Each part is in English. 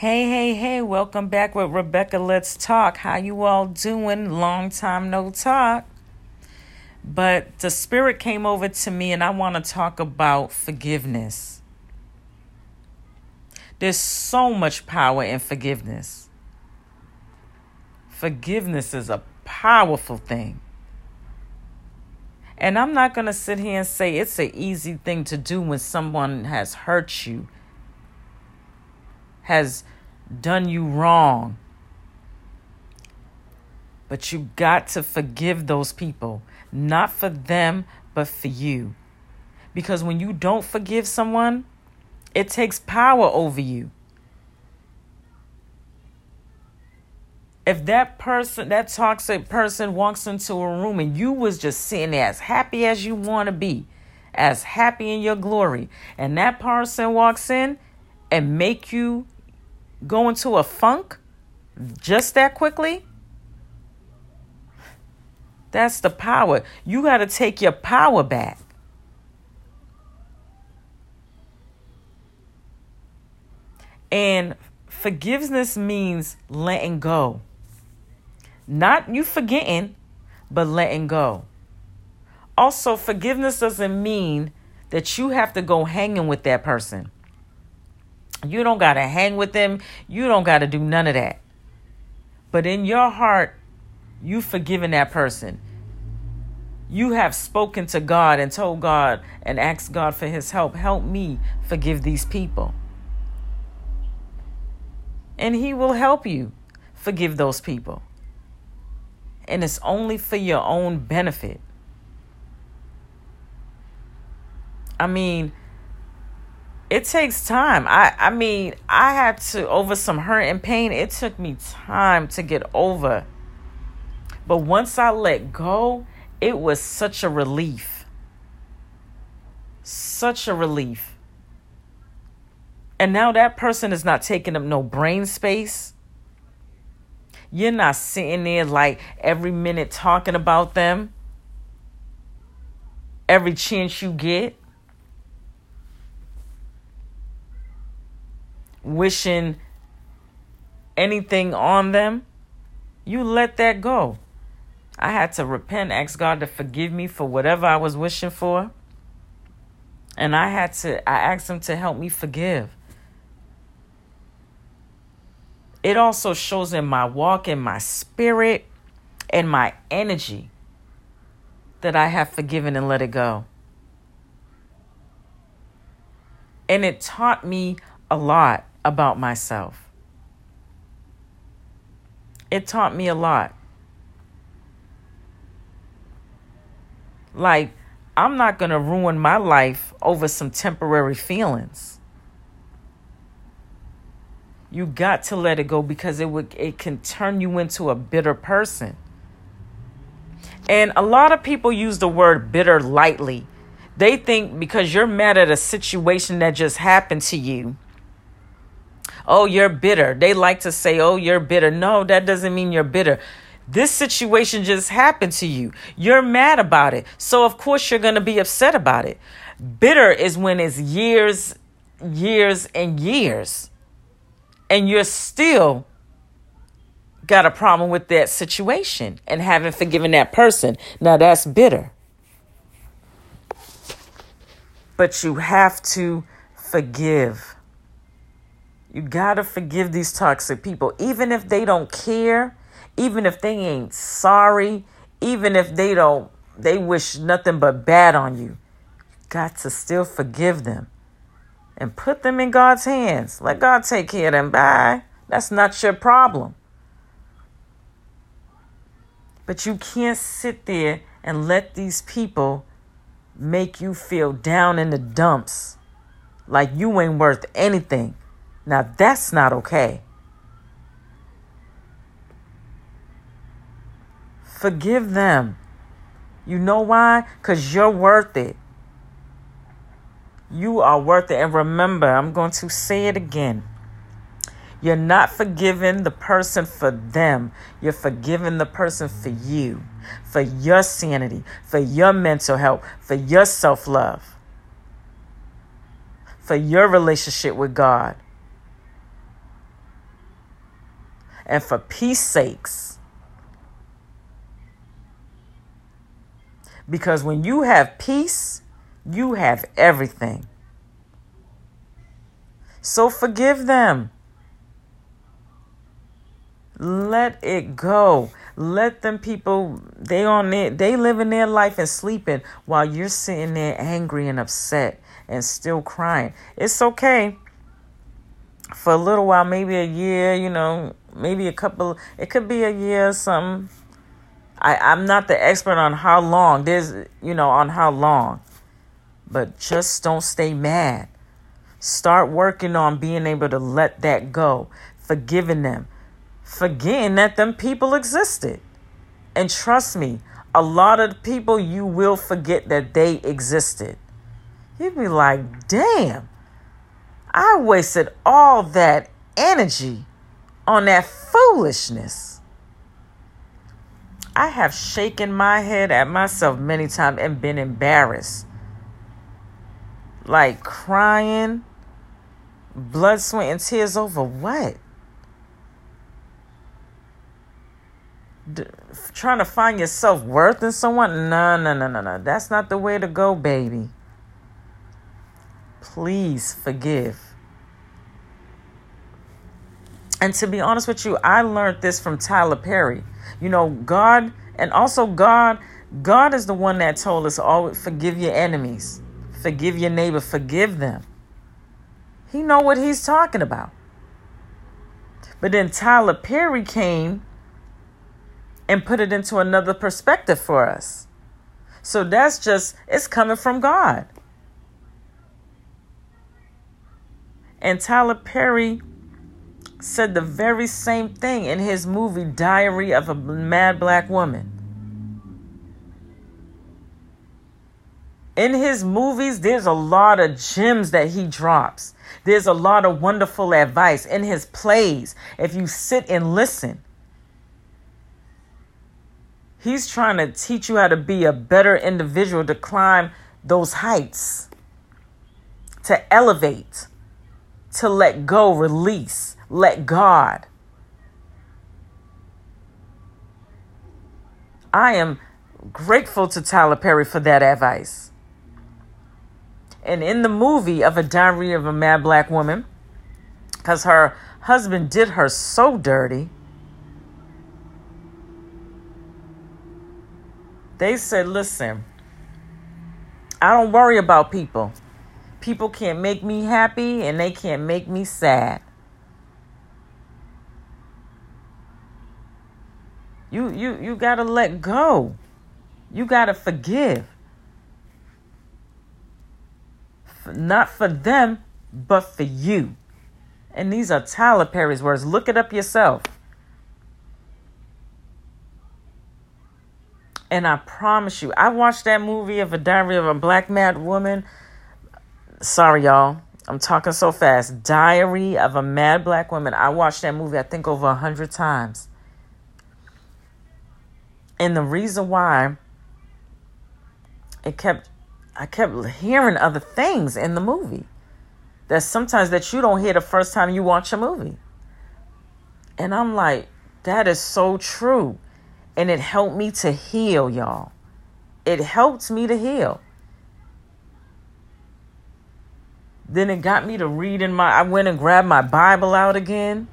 Hey, hey, hey, welcome back with Rebecca Let's Talk. How you all doing? Long time no talk. But the spirit came over to me and I want to talk about forgiveness. There's so much power in forgiveness. Forgiveness is a powerful thing. And I'm not going to sit here and say it's an easy thing to do when someone has hurt you, has done you wrong. But you got to forgive those people, not for them, but for you. Because when you don't forgive someone, it takes power over you. if that person, that toxic person walks into a room and you was just sitting there as happy as you want to be, as happy in your glory, and that person walks in and make you go into a funk just that quickly, that's the power. You got to take your power back. And forgiveness means letting go. Not you forgetting, but letting go. Also, forgiveness doesn't mean that you have to go hanging with that person. You don't got to hang with them. You don't got to do none of that. But in your heart, you've forgiven that person. You have spoken to God and told God and asked God for his help. Help me forgive these people. And he will help you forgive those people and it's only for your own benefit. I mean, it takes time. I, I mean, I had to, over some hurt and pain, it took me time to get over. But once I let go, it was such a relief. Such a relief. And now that person is not taking up no brain space. You're not sitting there like every minute talking about them. Every chance you get. Wishing anything on them. You let that go. I had to repent, ask God to forgive me for whatever I was wishing for. And I had to, I asked Him to help me forgive it also shows in my walk, in my spirit, and my energy that I have forgiven and let it go. And it taught me a lot about myself. It taught me a lot. Like, I'm not going to ruin my life over some temporary feelings you got to let it go because it would it can turn you into a bitter person. And a lot of people use the word bitter lightly. They think because you're mad at a situation that just happened to you, oh, you're bitter. They like to say, oh, you're bitter. No, that doesn't mean you're bitter. This situation just happened to you. You're mad about it. So, of course, you're going to be upset about it. Bitter is when it's years, years, and years and you're still got a problem with that situation and haven't forgiven that person. Now that's bitter. But you have to forgive. You got to forgive these toxic people, even if they don't care, even if they ain't sorry, even if they don't, they wish nothing but bad on you. You got to still forgive them and put them in God's hands. Let God take care of them. Bye. That's not your problem. But you can't sit there and let these people make you feel down in the dumps like you ain't worth anything. Now that's not okay. Forgive them. You know why? Because you're worth it. You are worth it. And remember, I'm going to say it again. You're not forgiving the person for them. You're forgiving the person for you, for your sanity, for your mental health, for your self love, for your relationship with God. And for peace sakes. Because when you have peace, you have everything. So forgive them. Let it go. Let them people they on it they living their life and sleeping while you're sitting there angry and upset and still crying. It's okay. For a little while, maybe a year, you know, maybe a couple it could be a year or something. I, I'm not the expert on how long. There's you know, on how long. But just don't stay mad. Start working on being able to let that go, forgiving them, forgetting that them people existed. And trust me, a lot of people you will forget that they existed. You'd be like, damn, I wasted all that energy on that foolishness. I have shaken my head at myself many times and been embarrassed. Like crying blood, sweat, and tears over what? D- trying to find your self worth in someone? No, no, no, no, no. That's not the way to go, baby. Please forgive. And to be honest with you, I learned this from Tyler Perry. You know, God, and also God, God is the one that told us always forgive your enemies, forgive your neighbor, forgive them. He know what he's talking about. But then Tyler Perry came and put it into another perspective for us. So that's just it's coming from God. And Tyler Perry said the very same thing in his movie Diary of a Mad Black Woman. In his movies, there's a lot of gems that he drops. There's a lot of wonderful advice in his plays if you sit and listen. He's trying to teach you how to be a better individual to climb those heights, to elevate, to let go, release, let God. I am grateful to Tyler Perry for that advice. And in the movie of A Diary of a Mad Black Woman, because her husband did her so dirty, they said, listen, I don't worry about people. People can't make me happy and they can't make me sad. You you you got to let go. You got to forgive not for them, but for you. And these are Tyler Perry's words. Look it up yourself. And I promise you, I watched that movie of a diary of a black mad woman. Sorry, y'all. I'm talking so fast. Diary of a Mad Black Woman. I watched that movie, I think, over a hundred times. And the reason why it kept I kept hearing other things in the movie that sometimes that you don't hear the first time you watch a movie. And I'm like, that is so true. And it helped me to heal, y'all. It helped me to heal. Then it got me to read in my I went and grabbed my Bible out again.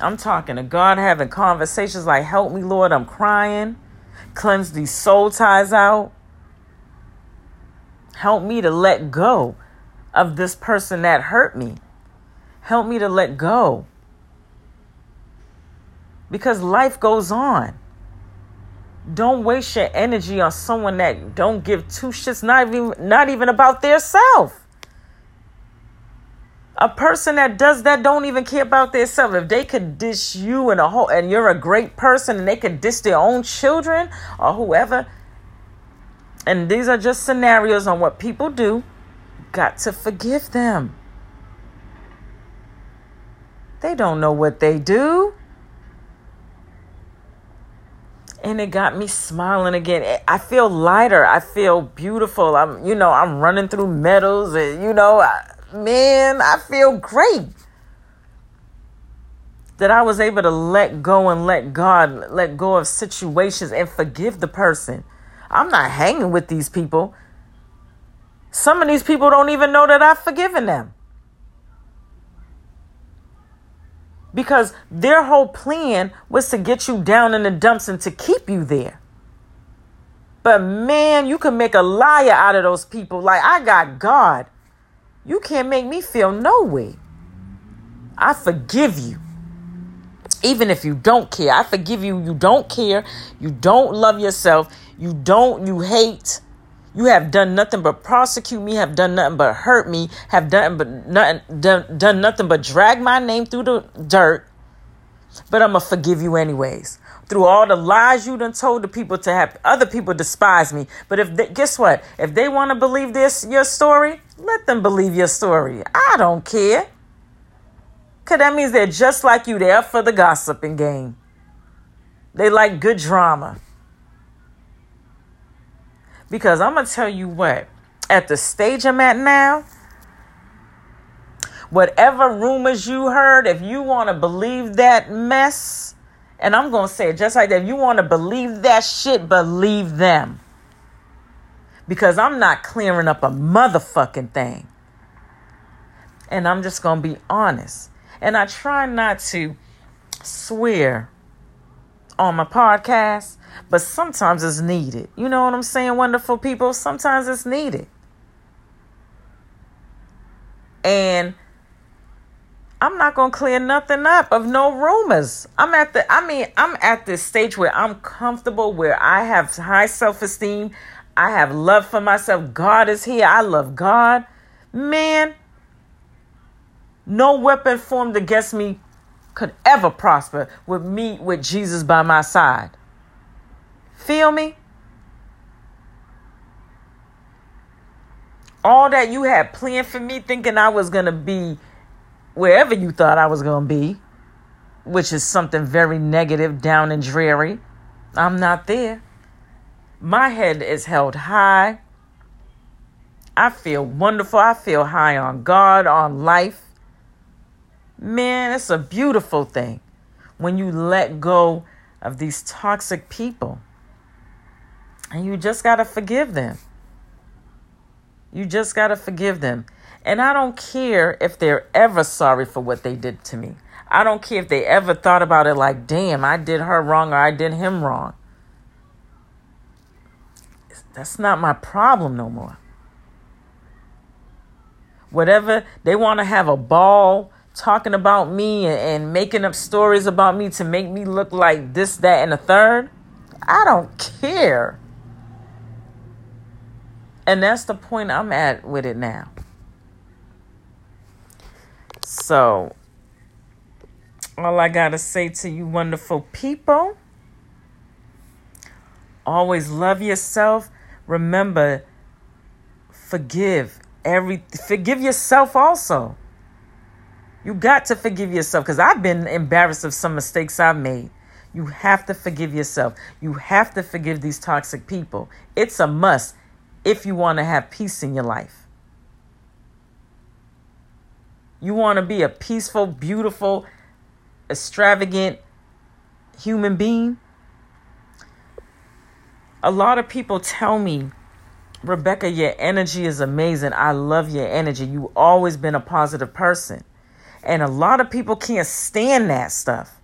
I'm talking to God, having conversations like, help me, Lord, I'm crying. Cleanse these soul ties out. Help me to let go of this person that hurt me. Help me to let go. Because life goes on. Don't waste your energy on someone that don't give two shits, not even not even about their self. A person that does that don't even care about their self. If they could dish you and a whole and you're a great person and they could dish their own children or whoever, and these are just scenarios on what people do. Got to forgive them. They don't know what they do. And it got me smiling again. I feel lighter. I feel beautiful. I'm, you know, I'm running through meadows and, you know, I, man, I feel great. that I was able to let go and let God let go of situations and forgive the person. I'm not hanging with these people. Some of these people don't even know that I've forgiven them. Because their whole plan was to get you down in the dumps and to keep you there. But man, you can make a liar out of those people. Like, I got God. You can't make me feel no way. I forgive you. Even if you don't care, I forgive you. You don't care. You don't love yourself. You don't, you hate. You have done nothing but prosecute me, have done nothing but hurt me, have done but nothing done, done nothing but drag my name through the dirt. But I'm gonna forgive you anyways. Through all the lies you done told the people to have other people despise me. But if they, guess what? If they want to believe this your story, let them believe your story. I don't care. Cause that means they're just like you. They're for the gossiping game. They like good drama. Because I'm going to tell you what, at the stage I'm at now, whatever rumors you heard, if you want to believe that mess, and I'm going to say it just like that, if you want to believe that shit, believe them. Because I'm not clearing up a motherfucking thing. And I'm just going to be honest. And I try not to swear on my podcast but sometimes it's needed. You know what I'm saying, wonderful people? Sometimes it's needed. And I'm not going to clear nothing up of no rumors. I'm at the I mean, I'm at this stage where I'm comfortable where I have high self-esteem. I have love for myself. God is here. I love God. Man, no weapon formed against me could ever prosper with me with Jesus by my side. Feel me? All that you had planned for me, thinking I was going to be wherever you thought I was going to be, which is something very negative, down and dreary. I'm not there. My head is held high. I feel wonderful. I feel high on God, on life. Man, it's a beautiful thing when you let go of these toxic people. And you just got to forgive them. You just got to forgive them. And I don't care if they're ever sorry for what they did to me. I don't care if they ever thought about it like, damn, I did her wrong or I did him wrong. That's not my problem no more. Whatever, they want to have a ball talking about me and, and making up stories about me to make me look like this, that, and a third. I don't care. And that's the point I'm at with it now. So, all I got to say to you, wonderful people, always love yourself. Remember, forgive every forgive yourself also. You got to forgive yourself because I've been embarrassed of some mistakes I've made. You have to forgive yourself. You have to forgive these toxic people. It's a must if you want to have peace in your life. You want to be a peaceful, beautiful, extravagant human being. A lot of people tell me, Rebecca, your energy is amazing. I love your energy. You've always been a positive person. And a lot of people can't stand that stuff.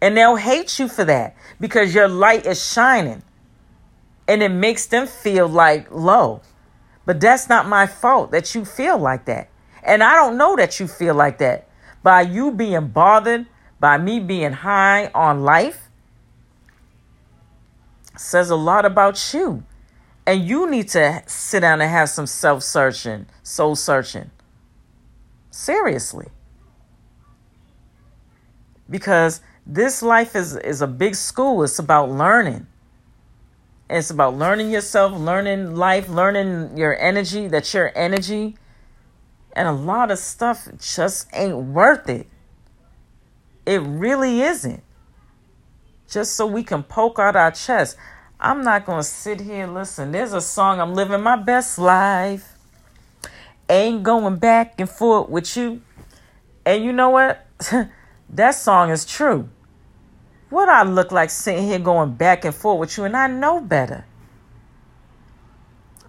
And they'll hate you for that because your light is shining and it makes them feel like low. But that's not my fault that you feel like that. And I don't know that you feel like that. By you being bothered, by me being high on life, says a lot about you. And you need to sit down and have some self searching, soul searching. Seriously. Because this life is, is a big school, it's about learning. It's about learning yourself, learning life, learning your energy, that your energy and a lot of stuff just ain't worth it. It really isn't. Just so we can poke out our chest. I'm not going to sit here listen. There's a song I'm living my best life. Ain't going back and forth with you. And you know what? that song is true. What I look like sitting here going back and forth with you, and I know better.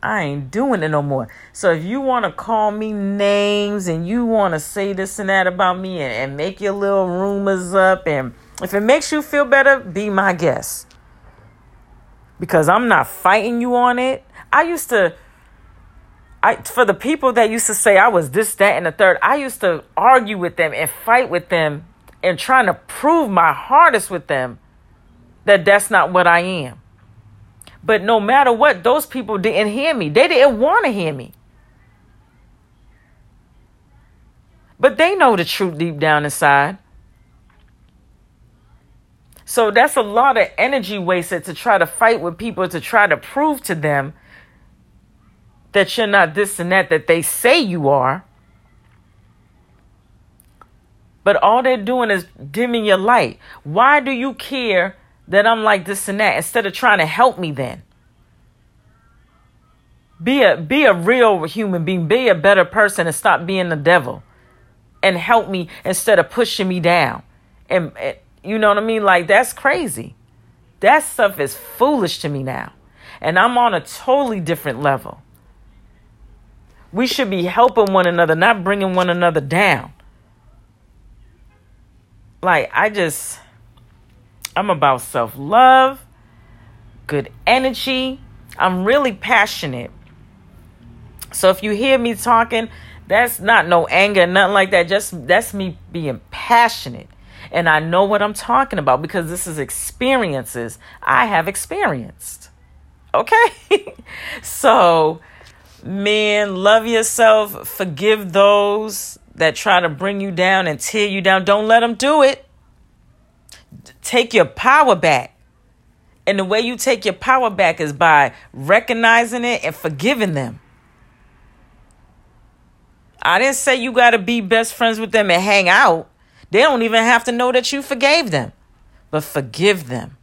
I ain't doing it no more. So if you want to call me names and you want to say this and that about me and, and, make your little rumors up, and if it makes you feel better, be my guest. Because I'm not fighting you on it. I used to. I, for the people that used to say I was this, that, and the third, I used to argue with them and fight with them and trying to prove my hardest with them that that's not what I am. But no matter what, those people didn't hear me. They didn't want to hear me. But they know the truth deep down inside. So that's a lot of energy wasted to try to fight with people to try to prove to them that you're not this and that that they say you are. But all they're doing is dimming your light. Why do you care that I'm like this and that instead of trying to help me then. Be a be a real human being, be a better person and stop being the devil. And help me instead of pushing me down. And, and you know what I mean? Like that's crazy. That stuff is foolish to me now. And I'm on a totally different level. We should be helping one another, not bringing one another down. Like I just I'm about self love, good energy. I'm really passionate. So if you hear me talking, that's not no anger, nothing like that. Just that's me being passionate. And I know what I'm talking about because this is experiences I have experienced. Okay? so, man, love yourself. Forgive those that try to bring you down and tear you down. Don't let them do it take your power back. And the way you take your power back is by recognizing it and forgiving them. I didn't say you got to be best friends with them and hang out. They don't even have to know that you forgave them. But forgive them.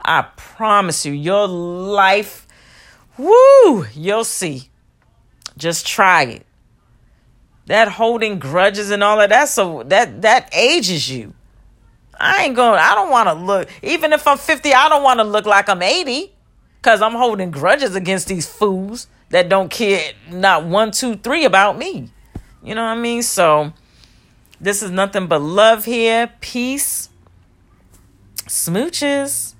I promise you, your life, woo, you'll see. Just try it. That holding grudges and all of that, so that that ages you. I ain't going, I don't want to look, even if I'm 50, I don't want to look like I'm 80 because I'm holding grudges against these fools that don't care not one, two, three about me. You know what I mean? So this is nothing but love here, peace, smooches.